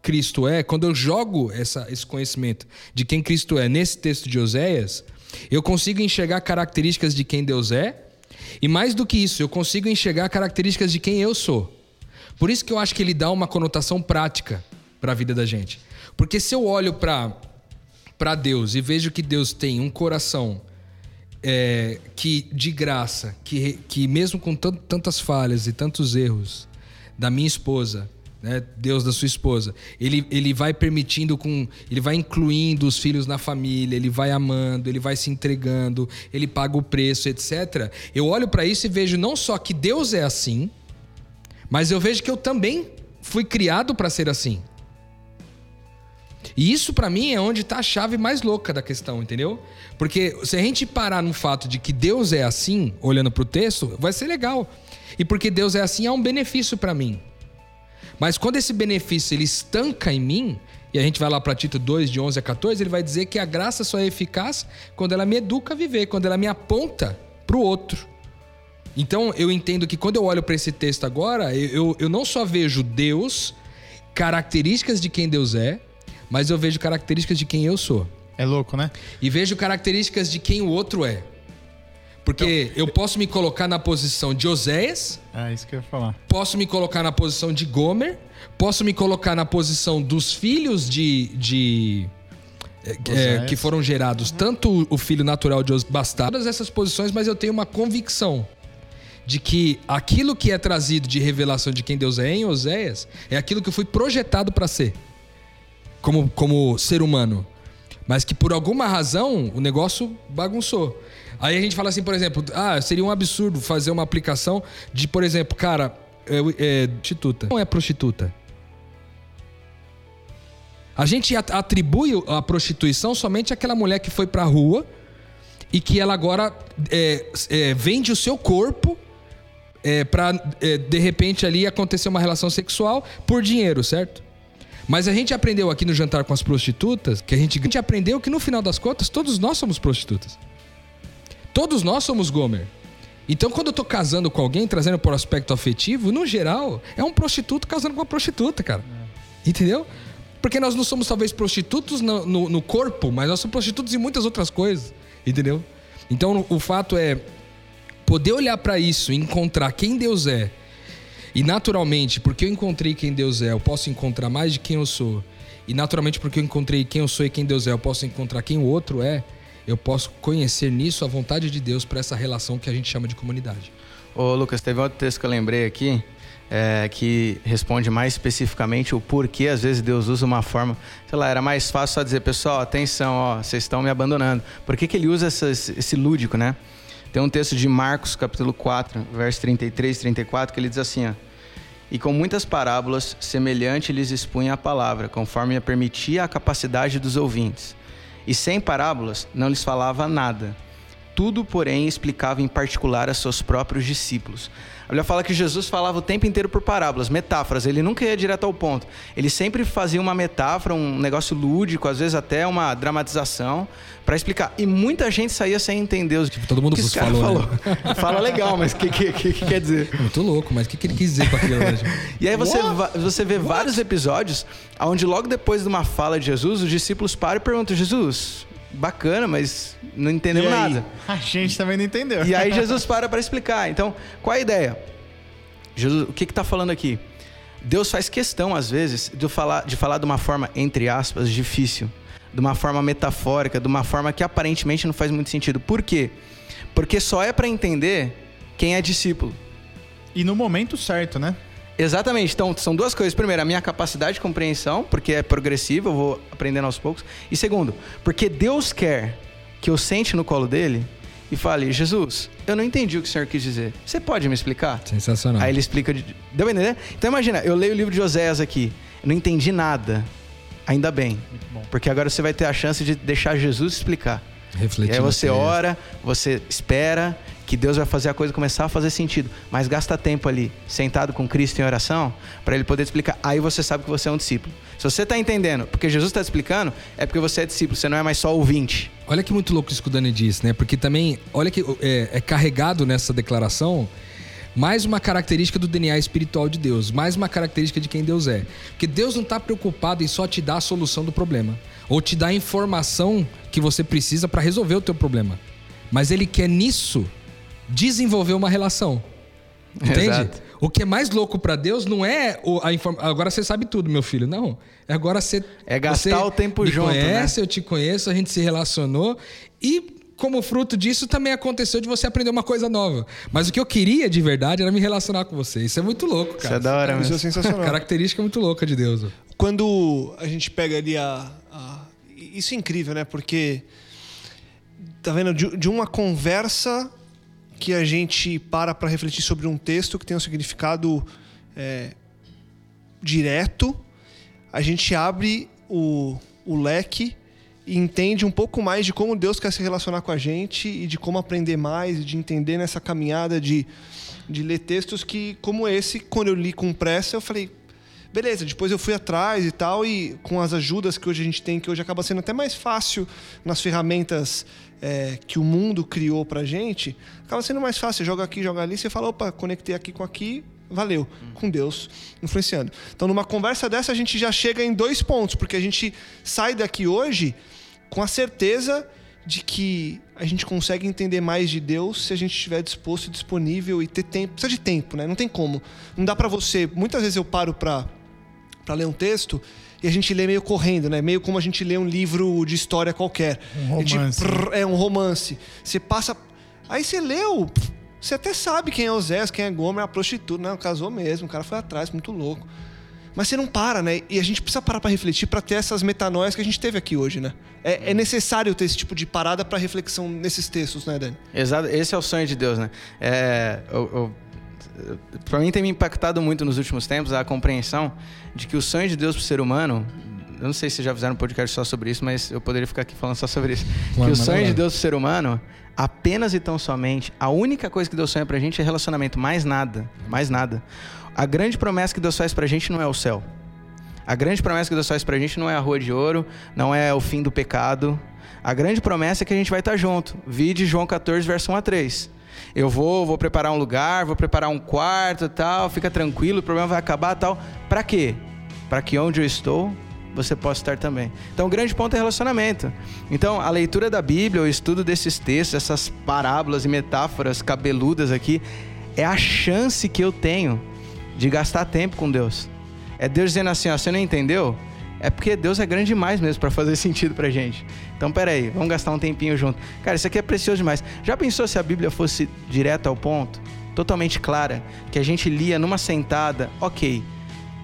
Cristo é, quando eu jogo essa, esse conhecimento de quem Cristo é nesse texto de Oséias, eu consigo enxergar características de quem Deus é, e mais do que isso, eu consigo enxergar características de quem eu sou. Por isso que eu acho que ele dá uma conotação prática para a vida da gente. Porque se eu olho para Deus e vejo que Deus tem um coração é, que de graça, que, que mesmo com tan- tantas falhas e tantos erros da minha esposa, né, Deus da sua esposa, ele, ele vai permitindo com, ele vai incluindo os filhos na família, ele vai amando, ele vai se entregando, ele paga o preço, etc. Eu olho para isso e vejo não só que Deus é assim, mas eu vejo que eu também fui criado para ser assim. E isso pra mim é onde tá a chave mais louca da questão, entendeu? Porque se a gente parar no fato de que Deus é assim, olhando pro texto, vai ser legal. E porque Deus é assim, há um benefício pra mim. Mas quando esse benefício ele estanca em mim, e a gente vai lá para Tito 2, de 11 a 14, ele vai dizer que a graça só é eficaz quando ela me educa a viver, quando ela me aponta pro outro. Então eu entendo que quando eu olho para esse texto agora, eu, eu, eu não só vejo Deus, características de quem Deus é, mas eu vejo características de quem eu sou. É louco, né? E vejo características de quem o outro é. Porque eu posso me colocar na posição de Oséias, É isso que eu ia falar. posso me colocar na posição de Gomer, posso me colocar na posição dos filhos de. de é, é, Oséias. que foram gerados, tanto o filho natural de Os bastardos, todas essas posições, mas eu tenho uma convicção de que aquilo que é trazido de revelação de quem Deus é em Oséias é aquilo que eu fui projetado para ser, como, como ser humano. Mas que por alguma razão o negócio bagunçou. Aí a gente fala assim, por exemplo, ah, seria um absurdo fazer uma aplicação de, por exemplo, cara, é, é, prostituta. Não é prostituta. A gente at- atribui a prostituição somente àquela mulher que foi pra rua e que ela agora é, é, vende o seu corpo é, para de repente ali acontecer uma relação sexual por dinheiro, certo? Mas a gente aprendeu aqui no jantar com as prostitutas que a gente, a gente aprendeu que no final das contas todos nós somos prostitutas. Todos nós somos Gomer. Então, quando eu tô casando com alguém, trazendo por aspecto afetivo, no geral, é um prostituto casando com uma prostituta, cara. Entendeu? Porque nós não somos, talvez, prostitutos no, no- no corpo, mas nós somos prostitutos em muitas outras coisas. Entendeu? Então, o fato é poder olhar pra isso e encontrar quem Deus é. E naturalmente, porque eu encontrei quem Deus é, eu posso encontrar mais de quem eu sou. E naturalmente, porque eu encontrei quem eu sou e quem Deus é, eu posso encontrar quem o outro é. Eu posso conhecer nisso a vontade de Deus para essa relação que a gente chama de comunidade. Ô, Lucas, teve outro texto que eu lembrei aqui, é, que responde mais especificamente o porquê às vezes Deus usa uma forma. Sei lá, era mais fácil só dizer, pessoal, atenção, ó, vocês estão me abandonando. Por que, que ele usa essas- esse lúdico, né? Tem um texto de Marcos, capítulo 4, verso 33 e 34, que ele diz assim, ó, E com muitas parábolas, semelhante lhes expunha a palavra, conforme a permitia a capacidade dos ouvintes. E sem parábolas, não lhes falava nada. Tudo, porém, explicava em particular a seus próprios discípulos. A Bíblia fala que Jesus falava o tempo inteiro por parábolas, metáforas. Ele nunca ia direto ao ponto. Ele sempre fazia uma metáfora, um negócio lúdico, às vezes até uma dramatização, para explicar. E muita gente saía sem entender os Tipo, todo mundo que esse falou, né? falou. Fala legal, mas o que, que, que, que quer dizer? Muito louco, mas o que, que ele quis dizer com aquilo? né? E aí você, você vê vários episódios onde logo depois de uma fala de Jesus, os discípulos param e perguntam: Jesus, bacana, mas não entendemos nada. A gente também não entendeu. E aí Jesus para para explicar. Então, qual é a ideia? Jesus, o que está falando aqui? Deus faz questão, às vezes, de falar, de falar de uma forma, entre aspas, difícil. De uma forma metafórica, de uma forma que aparentemente não faz muito sentido. Por quê? Porque só é para entender quem é discípulo. E no momento certo, né? Exatamente. Então, são duas coisas. Primeiro, a minha capacidade de compreensão, porque é progressiva, eu vou aprendendo aos poucos. E segundo, porque Deus quer que eu sente no colo dele e fale: Jesus, eu não entendi o que o senhor quis dizer. Você pode me explicar? Sensacional. Aí ele explica. De... Deu pra entender? Então imagina, eu leio o livro de Oséias aqui, não entendi nada. Ainda bem. Porque agora você vai ter a chance de deixar Jesus explicar. E Refletir aí no você texto. ora, você espera que Deus vai fazer a coisa começar a fazer sentido, mas gasta tempo ali, sentado com Cristo em oração, para ele poder te explicar. Aí você sabe que você é um discípulo. Se você está entendendo, porque Jesus está explicando, é porque você é discípulo, você não é mais só ouvinte. Olha que muito louco isso que o Dani disse, né? Porque também, olha que é, é carregado nessa declaração mais uma característica do DNA espiritual de Deus, mais uma característica de quem Deus é. Porque Deus não está preocupado em só te dar a solução do problema, ou te dar a informação que você precisa para resolver o teu problema. Mas Ele quer nisso desenvolver uma relação. Entende? Exato. O que é mais louco para Deus não é o- a informação. Agora você sabe tudo, meu filho. Não. É agora você. É gastar você o tempo me junto, né? Conhece, eu te conheço, a gente se relacionou. E como fruto disso também aconteceu de você aprender uma coisa nova. Mas o que eu queria de verdade era me relacionar com você. Isso é muito louco, Isso cara. é da hora Isso é mesmo. sensacional. Característica muito louca de Deus. Quando a gente pega ali a, a- Isso é incrível, né? Porque. Tá vendo? De, de uma conversa que a gente para para refletir sobre um texto que tem um significado é, direto, a gente abre o, o leque e entende um pouco mais de como Deus quer se relacionar com a gente e de como aprender mais e de entender nessa caminhada de, de ler textos que, como esse, quando eu li com pressa, eu falei, beleza, depois eu fui atrás e tal, e com as ajudas que hoje a gente tem, que hoje acaba sendo até mais fácil nas ferramentas é, que o mundo criou pra gente, acaba sendo mais fácil. Você joga aqui, joga ali, você fala, opa, conectei aqui com aqui, valeu, com Deus influenciando. Então, numa conversa dessa, a gente já chega em dois pontos, porque a gente sai daqui hoje com a certeza de que a gente consegue entender mais de Deus se a gente estiver disposto, disponível e ter tempo. Precisa de tempo, né? Não tem como. Não dá pra você. Muitas vezes eu paro pra, pra ler um texto e a gente lê meio correndo, né? Meio como a gente lê um livro de história qualquer. Um É romance. prrr, É um romance. Você passa. Aí você leu. Você até sabe quem é o Zé, quem é Gomer, a prostituta. Não, casou mesmo, o cara foi atrás, muito louco. Mas você não para, né? E a gente precisa parar pra refletir pra ter essas metanoias que a gente teve aqui hoje, né? É, é necessário ter esse tipo de parada pra reflexão nesses textos, né, Dani? Exato, esse é o sonho de Deus, né? É, eu, eu, pra mim tem me impactado muito nos últimos tempos a compreensão de que o sonho de Deus pro ser humano, eu não sei se já fizeram um podcast só sobre isso, mas eu poderia ficar aqui falando só sobre isso. que Manda o sonho de Deus pro ser humano, apenas e tão somente, a única coisa que Deus sonha pra gente é relacionamento, mais nada, mais nada. A grande promessa que Deus faz pra gente não é o céu. A grande promessa que Deus faz pra gente não é a rua de ouro, não é o fim do pecado. A grande promessa é que a gente vai estar junto. Vide João 14, verso 1 a 3. Eu vou, vou preparar um lugar, vou preparar um quarto tal, fica tranquilo, o problema vai acabar tal. Pra quê? Pra que onde eu estou, você possa estar também. Então, o grande ponto é relacionamento. Então, a leitura da Bíblia, o estudo desses textos, essas parábolas e metáforas cabeludas aqui, é a chance que eu tenho de gastar tempo com Deus. É Deus dizendo assim, ó, você não entendeu? É porque Deus é grande demais mesmo para fazer sentido pra gente. Então, peraí, vamos gastar um tempinho junto. Cara, isso aqui é precioso demais. Já pensou se a Bíblia fosse direto ao ponto? Totalmente clara, que a gente lia numa sentada, ok.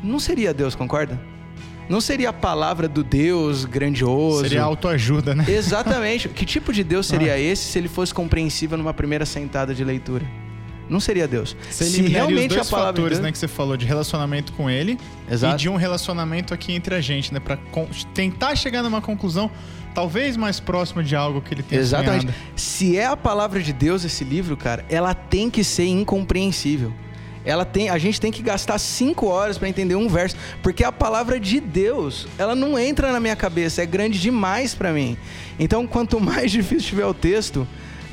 Não seria Deus, concorda? Não seria a palavra do Deus grandioso. Seria autoajuda, né? Exatamente. que tipo de Deus seria esse se ele fosse compreensível numa primeira sentada de leitura? Não seria Deus. Você se realmente os dois a palavra fatores, Deus... né, que você falou de relacionamento com ele Exato. e de um relacionamento aqui entre a gente, né, para tentar chegar numa conclusão talvez mais próxima de algo que ele tenha Exatamente. sonhado. Se é a palavra de Deus esse livro, cara, ela tem que ser incompreensível. Ela tem, a gente tem que gastar cinco horas para entender um verso, porque a palavra de Deus, ela não entra na minha cabeça, é grande demais para mim. Então, quanto mais difícil tiver o texto,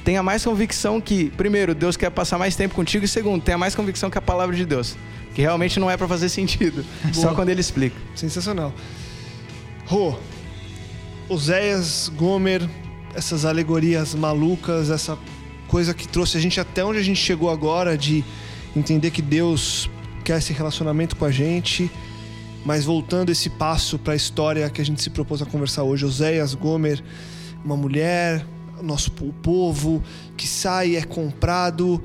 tenha mais convicção que, primeiro, Deus quer passar mais tempo contigo e segundo, tenha mais convicção que a palavra de Deus, que realmente não é para fazer sentido, só quando ele explica. Sensacional. Rô, Oséias, Gomer, essas alegorias malucas, essa coisa que trouxe a gente até onde a gente chegou agora de entender que Deus quer esse relacionamento com a gente, mas voltando esse passo para a história que a gente se propôs a conversar hoje, Oséias, Gomer, uma mulher, nosso o povo que sai é comprado,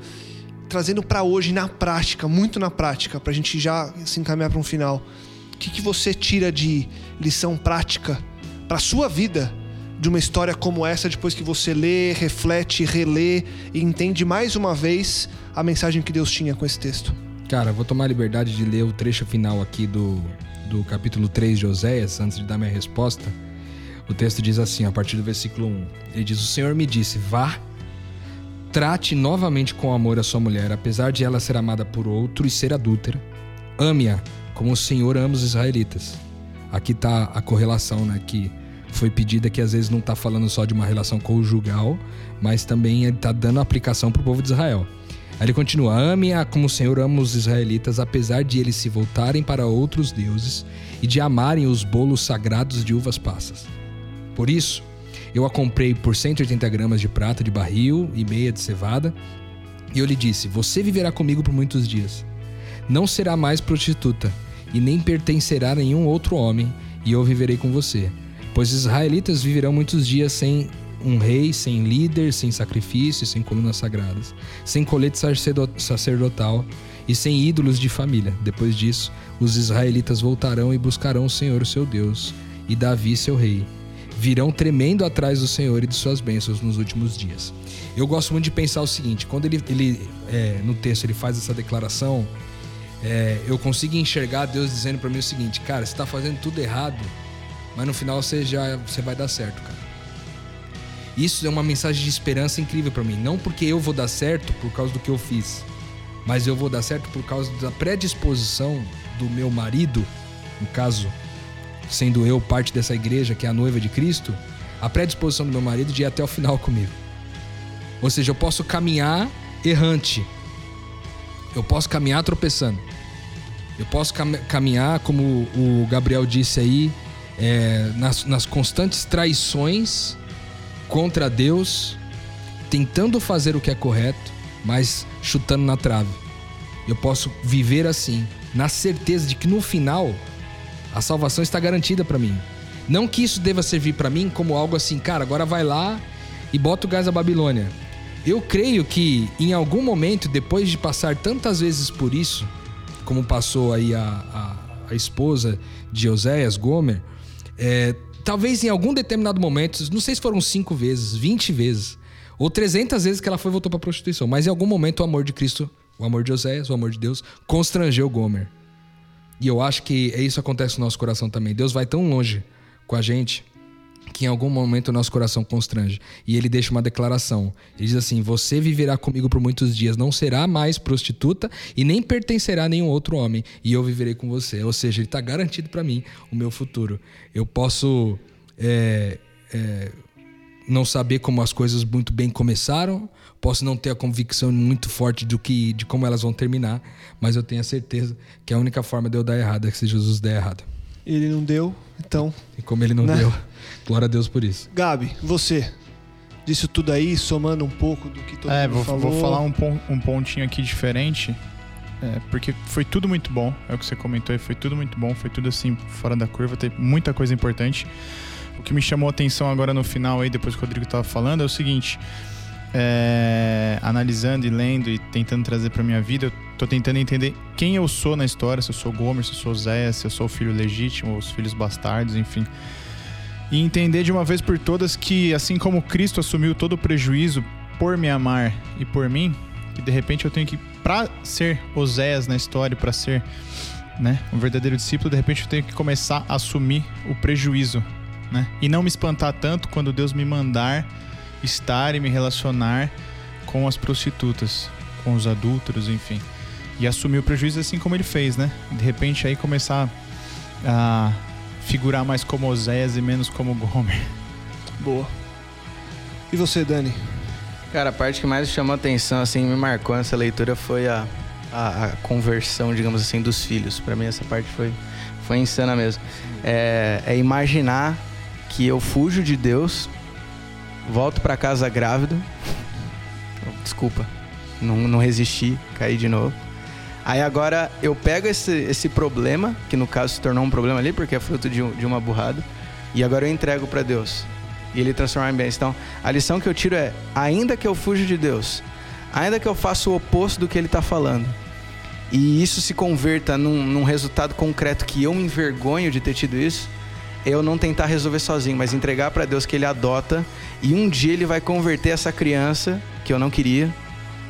trazendo para hoje na prática, muito na prática, para a gente já se encaminhar para um final. O que, que você tira de lição prática para sua vida de uma história como essa depois que você lê, reflete, relê e entende mais uma vez a mensagem que Deus tinha com esse texto? Cara, vou tomar a liberdade de ler o trecho final aqui do, do capítulo 3 de Oséias, antes de dar minha resposta. O texto diz assim, a partir do versículo 1. Ele diz: O Senhor me disse: Vá, trate novamente com amor a sua mulher, apesar de ela ser amada por outro e ser adúltera. Ame-a como o Senhor ama os israelitas. Aqui está a correlação, né? Que foi pedida que às vezes não está falando só de uma relação conjugal, mas também ele está dando aplicação para o povo de Israel. Aí ele continua: Ame-a como o Senhor ama os israelitas, apesar de eles se voltarem para outros deuses e de amarem os bolos sagrados de uvas passas. Por isso, eu a comprei por 180 gramas de prata de barril e meia de cevada, e eu lhe disse: Você viverá comigo por muitos dias. Não será mais prostituta, e nem pertencerá a nenhum outro homem, e eu viverei com você. Pois os israelitas viverão muitos dias sem um rei, sem líder, sem sacrifício, sem colunas sagradas, sem colete sacerdotal e sem ídolos de família. Depois disso, os israelitas voltarão e buscarão o Senhor, seu Deus, e Davi, seu rei. Virão tremendo atrás do Senhor e de suas bênçãos nos últimos dias. Eu gosto muito de pensar o seguinte: quando ele, ele é, no texto ele faz essa declaração, é, eu consigo enxergar Deus dizendo para mim o seguinte, cara, você está fazendo tudo errado, mas no final você já você vai dar certo, cara. Isso é uma mensagem de esperança incrível para mim, não porque eu vou dar certo por causa do que eu fiz, mas eu vou dar certo por causa da predisposição do meu marido, no caso, sendo eu parte dessa igreja que é a noiva de Cristo, a predisposição do meu marido de ir até o final comigo. Ou seja, eu posso caminhar errante, eu posso caminhar tropeçando. Eu posso cam caminhar, como o Gabriel disse aí, é, nas, nas constantes traições contra Deus, tentando fazer o que é correto, mas chutando na trave. Eu posso viver assim, na certeza de que no final a salvação está garantida para mim. Não que isso deva servir para mim como algo assim, cara, agora vai lá e bota o gás da Babilônia. Eu creio que em algum momento, depois de passar tantas vezes por isso, como passou aí a, a, a esposa de Oséias, Gomer, é, talvez em algum determinado momento, não sei se foram 5 vezes, 20 vezes, ou 300 vezes que ela foi voltou para prostituição, mas em algum momento o amor de Cristo, o amor de Oséias, o amor de Deus, constrangeu Gomer. E eu acho que é isso acontece no nosso coração também. Deus vai tão longe com a gente que em algum momento o nosso coração constrange. E ele deixa uma declaração. Ele diz assim: Você viverá comigo por muitos dias, não será mais prostituta e nem pertencerá a nenhum outro homem, e eu viverei com você. Ou seja, ele está garantido para mim o meu futuro. Eu posso é, é, não saber como as coisas muito bem começaram, posso não ter a convicção muito forte do que, de como elas vão terminar, mas eu tenho a certeza que a única forma de eu dar errado é que se Jesus der errado. Ele não deu, então. E como ele não Né? deu, glória a Deus por isso. Gabi, você. Disso tudo aí, somando um pouco do que todo É, mundo vou, falou. vou falar um, pon- um pontinho aqui diferente. é, porque foi tudo muito bom. É o que você comentou aí, foi tudo muito bom. Foi tudo assim, fora da curva. Tem muita coisa importante. O que me chamou a atenção agora no final aí, depois que o Rodrigo tava falando, é o seguinte. É, analisando e lendo e tentando trazer pra minha vida, eu tô tentando entender quem eu sou na história, se eu sou Gomer, se eu sou Zé, se eu sou o filho legítimo, os filhos bastardos, enfim. E entender de uma vez por todas que, assim como Cristo assumiu todo o prejuízo por me amar e por mim, que de repente eu tenho que, pra ser Oséias na história, para ser né, um verdadeiro discípulo, de repente eu tenho que começar a assumir o prejuízo, né? E não me espantar tanto quando Deus me mandar estar e me relacionar com as prostitutas, com os adúlteros, enfim. E assumir o prejuízo assim como ele fez, né? De repente aí começar a figurar mais como Oséias e menos como Gomer. Boa. E você, Dani? Cara, a parte que mais chamou atenção, assim, me marcou nessa leitura foi a, a, a conversão, digamos assim, dos filhos. Para mim essa parte foi, foi insana mesmo. É, é imaginar que eu fujo de Deus, volto para casa grávido. Desculpa, não, não resisti, caí de novo. Aí agora eu pego esse, esse problema, que no caso se tornou um problema ali, porque é fruto de, de uma burrada, e agora eu entrego para Deus. E ele transforma em bênção. Então, a lição que eu tiro é: ainda que eu fuja de Deus, ainda que eu faça o oposto do que ele está falando, e isso se converta num, num resultado concreto que eu me envergonho de ter tido isso, eu não tentar resolver sozinho, mas entregar para Deus que Ele adota e um dia Ele vai converter essa criança que eu não queria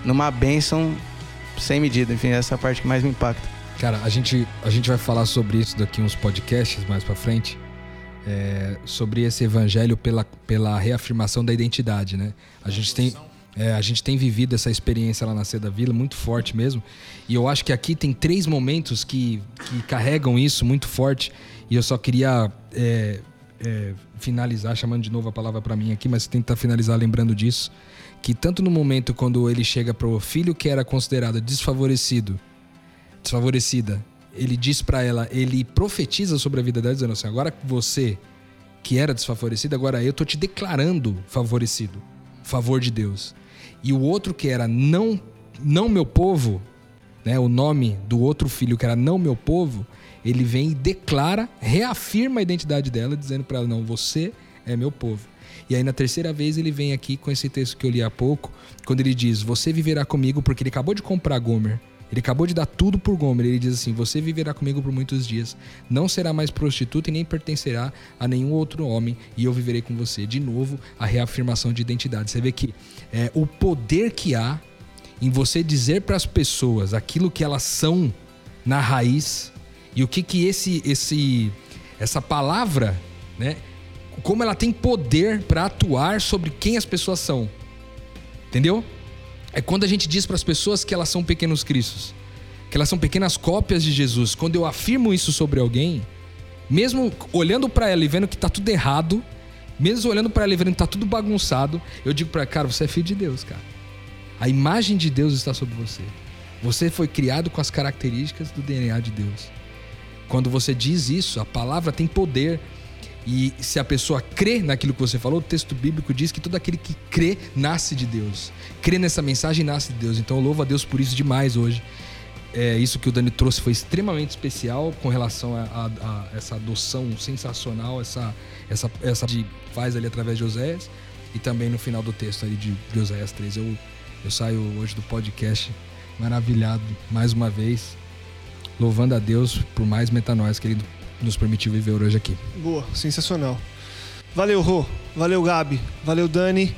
numa bênção sem medida. Enfim, essa é a parte que mais me impacta. Cara, a gente, a gente vai falar sobre isso daqui uns podcasts mais para frente. É, sobre esse evangelho pela, pela reafirmação da identidade, né? A gente tem é, a gente tem vivido essa experiência lá na Seda Vila, muito forte mesmo. E eu acho que aqui tem três momentos que, que carregam isso muito forte. E eu só queria é, é, finalizar, chamando de novo a palavra para mim aqui, mas tentar finalizar lembrando disso. Que tanto no momento quando ele chega para o filho que era considerado desfavorecido, desfavorecida, ele diz para ela, ele profetiza sobre a vida dela, dizendo assim: agora você que era desfavorecida, agora eu tô te declarando favorecido, favor de Deus. E o outro que era não não meu povo, né, o nome do outro filho que era não meu povo, ele vem e declara, reafirma a identidade dela, dizendo para ela: não, você é meu povo. E aí na terceira vez ele vem aqui com esse texto que eu li há pouco, quando ele diz: Você viverá comigo, porque ele acabou de comprar Gomer. Ele acabou de dar tudo por Gomer. Ele diz assim: Você viverá comigo por muitos dias. Não será mais prostituta e nem pertencerá a nenhum outro homem, e eu viverei com você. De novo, a reafirmação de identidade. Você vê que é, o poder que há em você dizer para as pessoas aquilo que elas são na raiz e o que que esse esse essa palavra, né, como ela tem poder para atuar sobre quem as pessoas são. Entendeu? É quando a gente diz para as pessoas que elas são pequenos cristos, que elas são pequenas cópias de Jesus. Quando eu afirmo isso sobre alguém, mesmo olhando para ela e vendo que tá tudo errado, mesmo olhando para ela e vendo que tá tudo bagunçado, eu digo para cara, você é filho de Deus, cara. A imagem de Deus está sobre você. Você foi criado com as características do DNA de Deus. Quando você diz isso, a palavra tem poder. E se a pessoa crê naquilo que você falou, o texto bíblico diz que todo aquele que crê nasce de Deus. Crê nessa mensagem nasce de Deus. Então eu louvo a Deus por isso demais hoje. É, isso que o Dani trouxe foi extremamente especial com relação a, a, a essa adoção sensacional, essa, essa, essa de faz ali através de Oséias e também no final do texto ali de, de Oséias 3. Eu, eu saio hoje do podcast maravilhado mais uma vez louvando a Deus por mais metanóis que Ele nos permitiu viver hoje aqui. Boa, sensacional. Valeu, Rô. Valeu, Gabi. Valeu, Dani.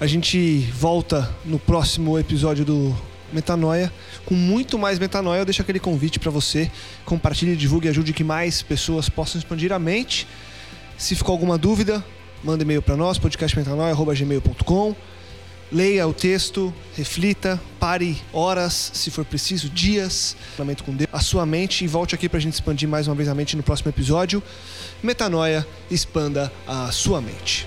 A gente volta no próximo episódio do Metanoia com muito mais metanoia. Eu deixo aquele convite para você. Compartilhe, divulgue ajude que mais pessoas possam expandir a mente. Se ficou alguma dúvida, manda e-mail para nós, podcastmetanoia.gmail.com. Leia o texto, reflita, pare horas, se for preciso, dias, com Deus, a sua mente e volte aqui para a gente expandir mais uma vez a mente no próximo episódio. Metanoia, expanda a sua mente.